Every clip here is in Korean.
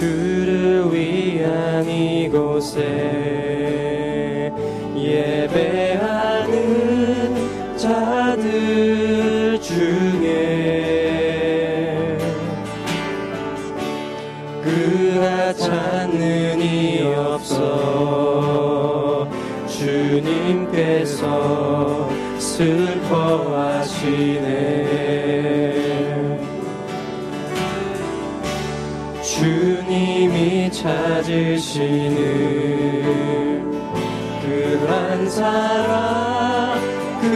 주를 위한 이곳에 예배 찾으시는 그 한 사람 그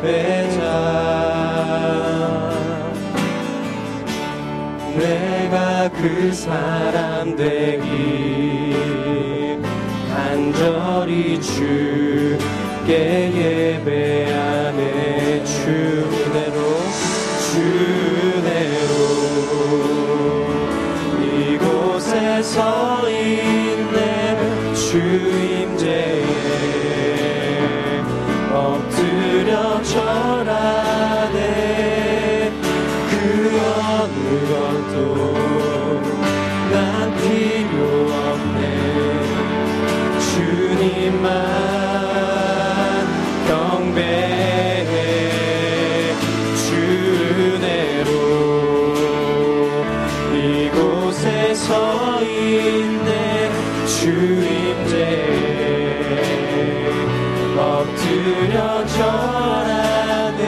예배자. 내가 그 사람 되기 간절히 주께 예배하 있네. 주임제 엎드려 절하네.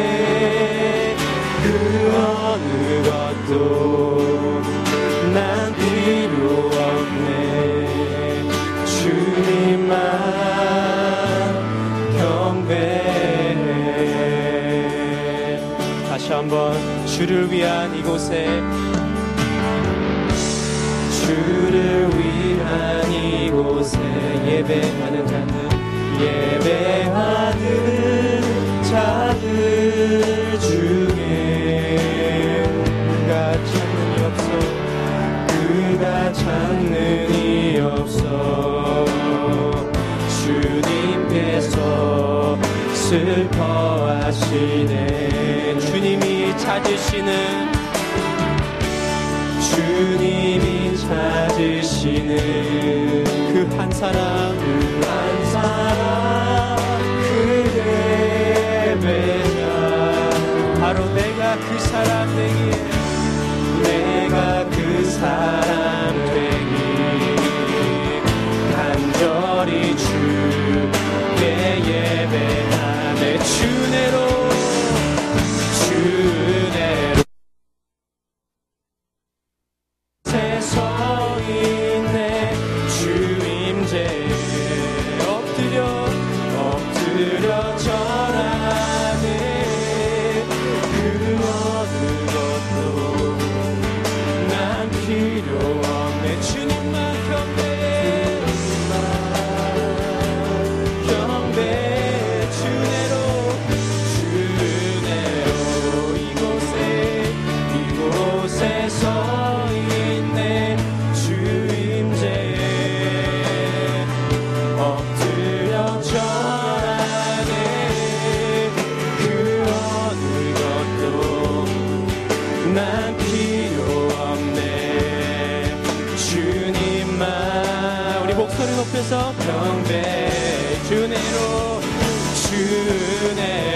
그 어느 것도 난 필요 없네. 주님만 경배해. 다시 한번 주를 위한 이곳에 예배하는 자들 예배하는 자들 중에 그가 찾는 이 없어? 그가 찾는 이 없어? 주님께서 슬퍼하시네. 주님이 찾으시는 주님이 찾으시는 사람 그한 사람 그 예배자 바로 내가 그 사람 되기에 내가 그 사람 주 경배 주내로 주내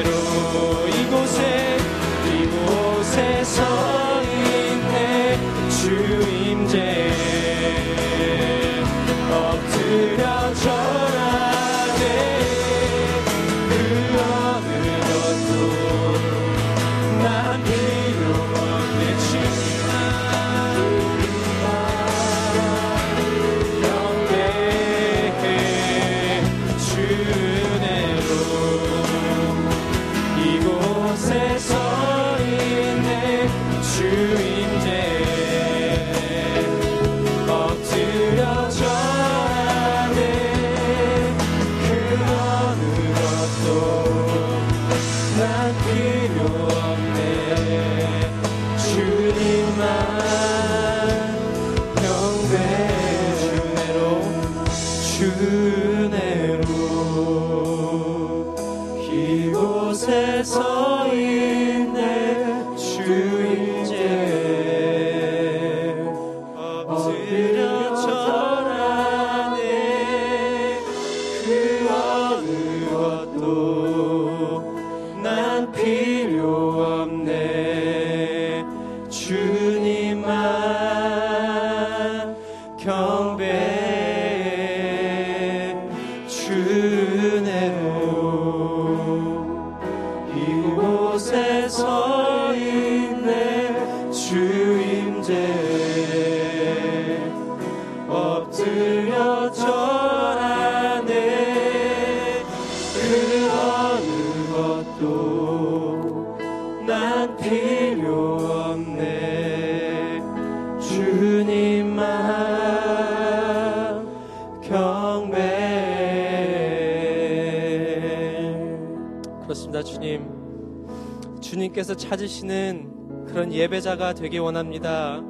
주님께서 찾으시는 그런 예배자가 되기 원합니다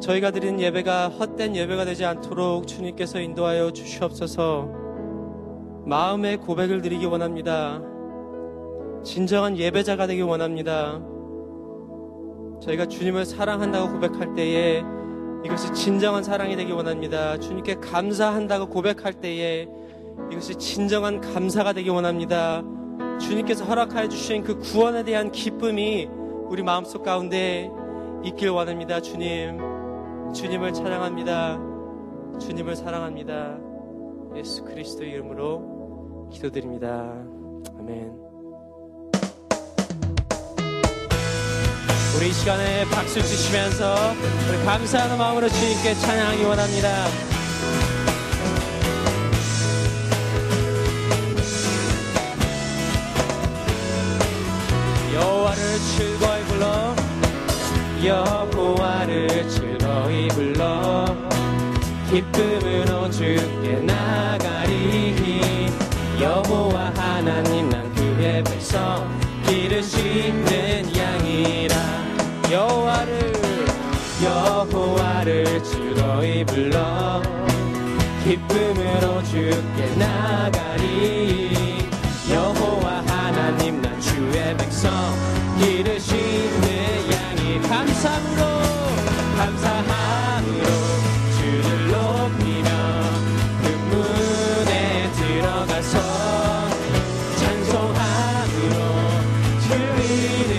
저희가 드리는 예배가 헛된 예배가 되지 않도록 주님께서 인도하여 주시옵소서 마음의 고백을 드리기 원합니다 진정한 예배자가 되기 원합니다 저희가 주님을 사랑한다고 고백할 때에 이것이 진정한 사랑이 되기 원합니다. 주님께 감사한다고 고백할 때에 이것이 진정한 감사가 되기 원합니다. 주님께서 허락하여 주신 그 구원에 대한 기쁨이 우리 마음속 가운데 있길 원합니다. 주님, 주님을 찬양합니다. 주님을 사랑합니다. 예수 그리스도 이름으로 기도드립니다. 아멘. 우리 이 시간에 박수 치시면서 우리 감사하는 마음으로 주님께 찬양하기 원합니다. 여호와를 즐거이 불러. 여호와를 즐거이 불러. 기쁨으로 주께 나가리 여호와 하나님 난 그의 백성 기르시는 양이라. 여호와를 여호와를 즐거이 불러. 기쁨으로 주께 나가 주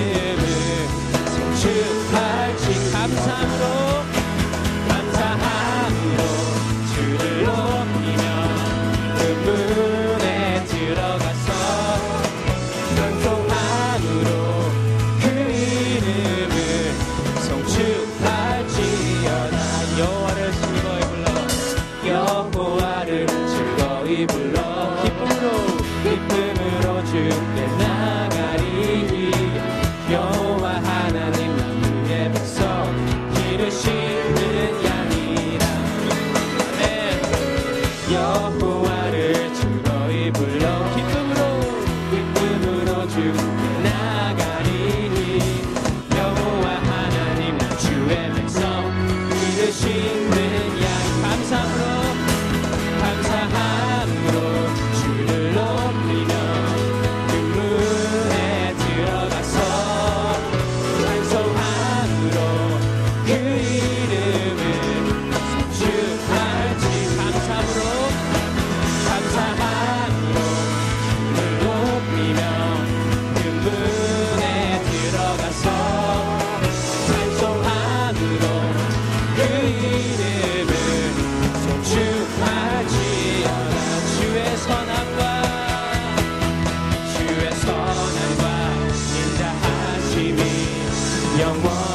영원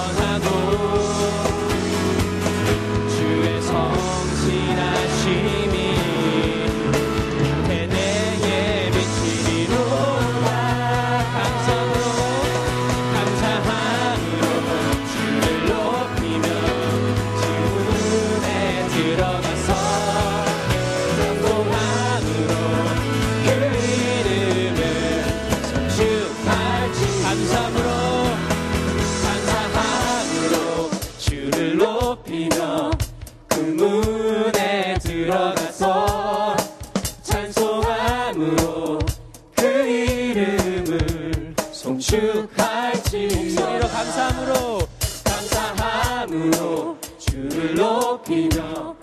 감사함으로 감사함으로 주를 높이며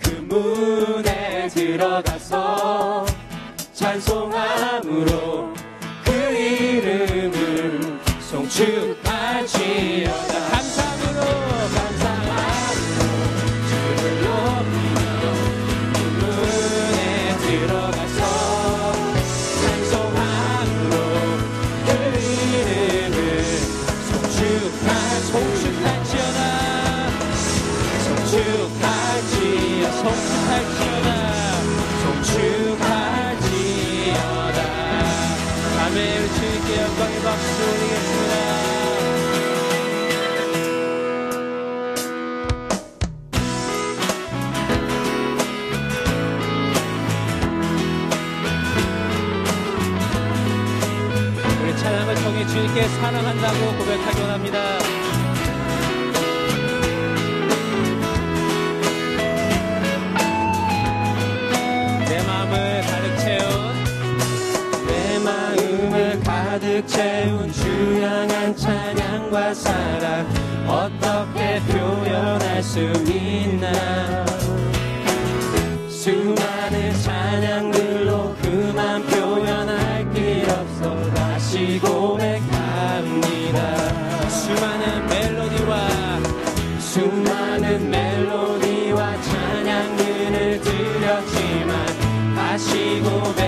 그 문에 들어가서 찬송함으로 그 이름을 송축할지어다 수많은 멜로디와 찬양을 드렸지만 다시 고백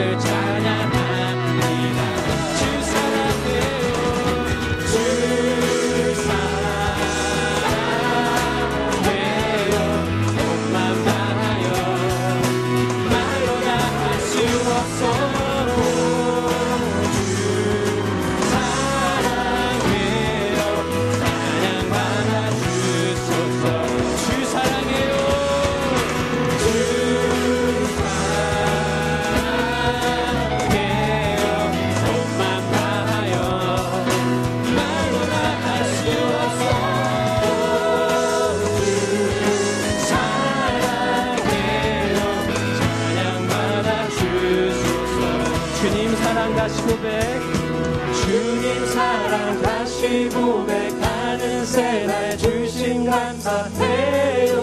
under 사랑 다시 고백. 주님 사랑 다시 고백하는 새날 주신 감사해요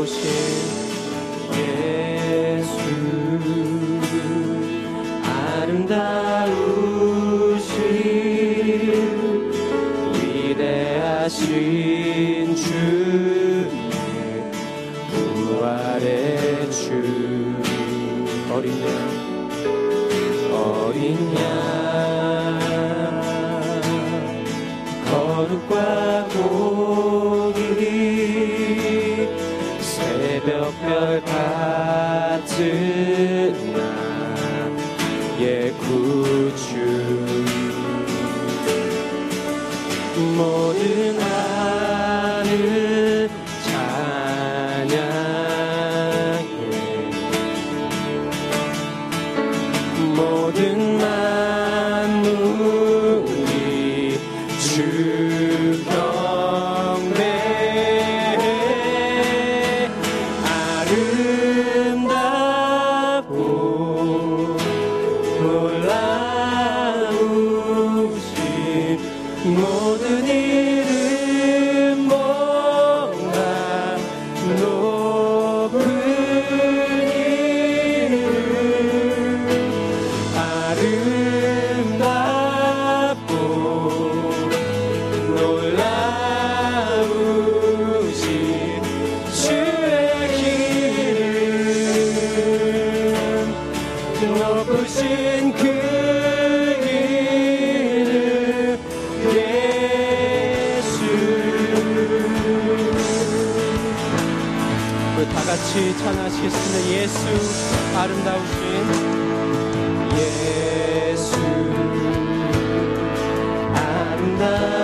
有限。No. 아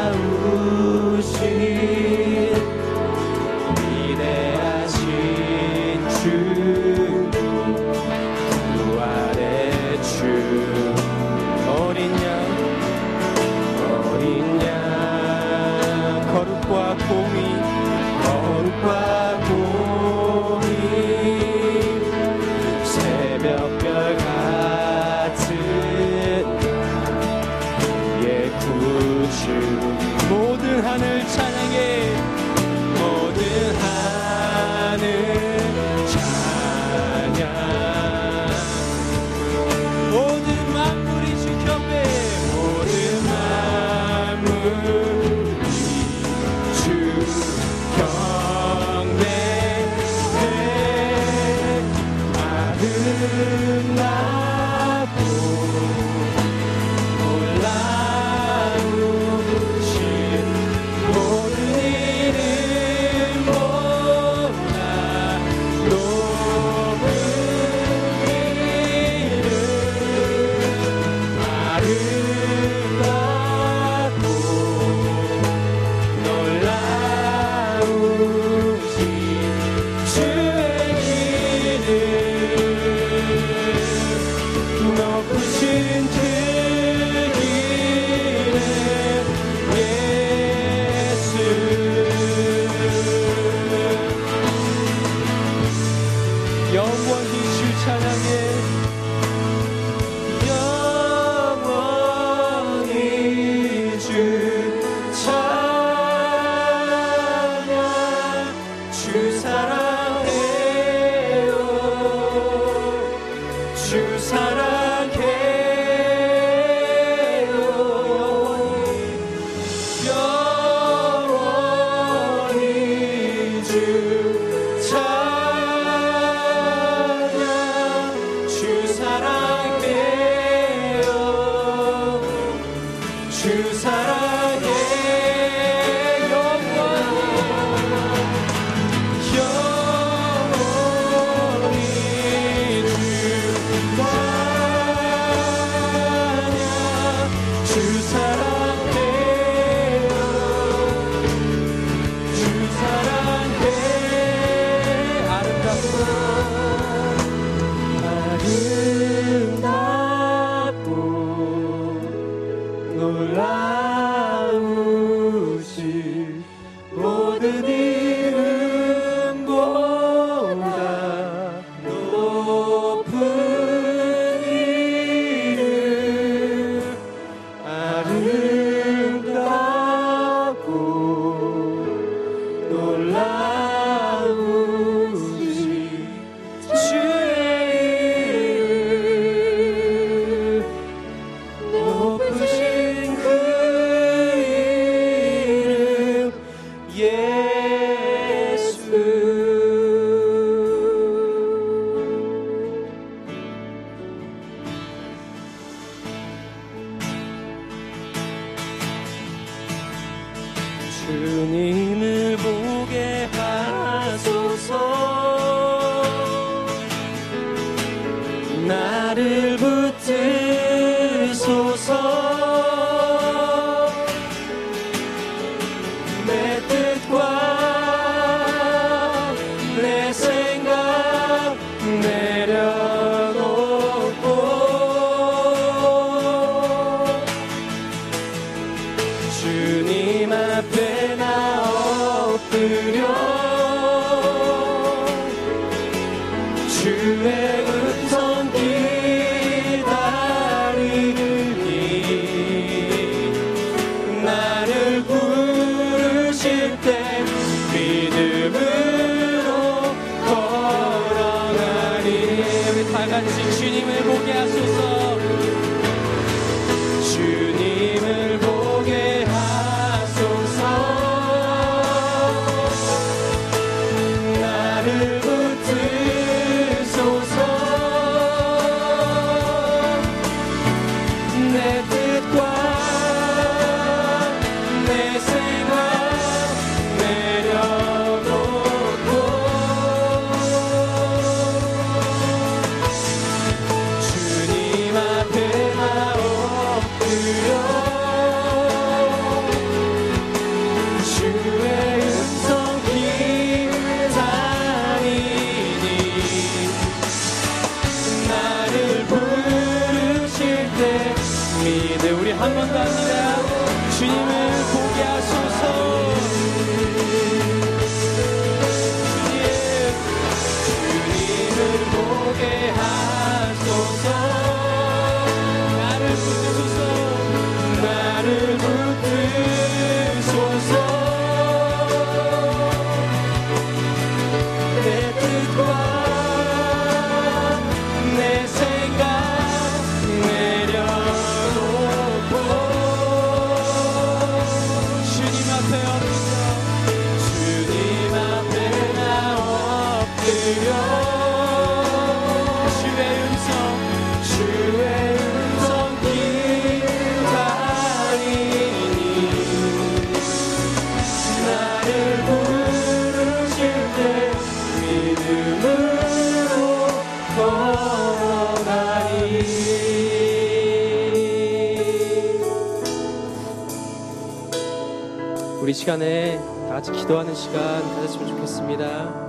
시간에 다 같이 기도하는 시간 가졌으면 좋겠습니다.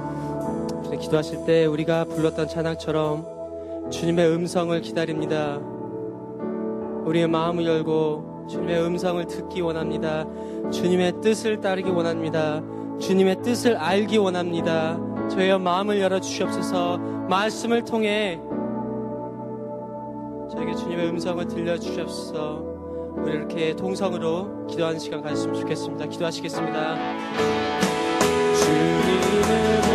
기도하실 때 우리가 불렀던 찬양처럼 주님의 음성을 기다립니다. 우리의 마음을 열고 주님의 음성을 듣기 원합니다. 주님의 뜻을 따르기 원합니다. 주님의 뜻을 알기 원합니다. 저희의 마음을 열어 주시옵소서. 말씀을 통해 저에게 주님의 음성을 들려 주시옵소서. 우리 이렇게 동성으로 기도하는 시간 가졌으면 좋겠습니다. 기도하시겠습니다. 주님을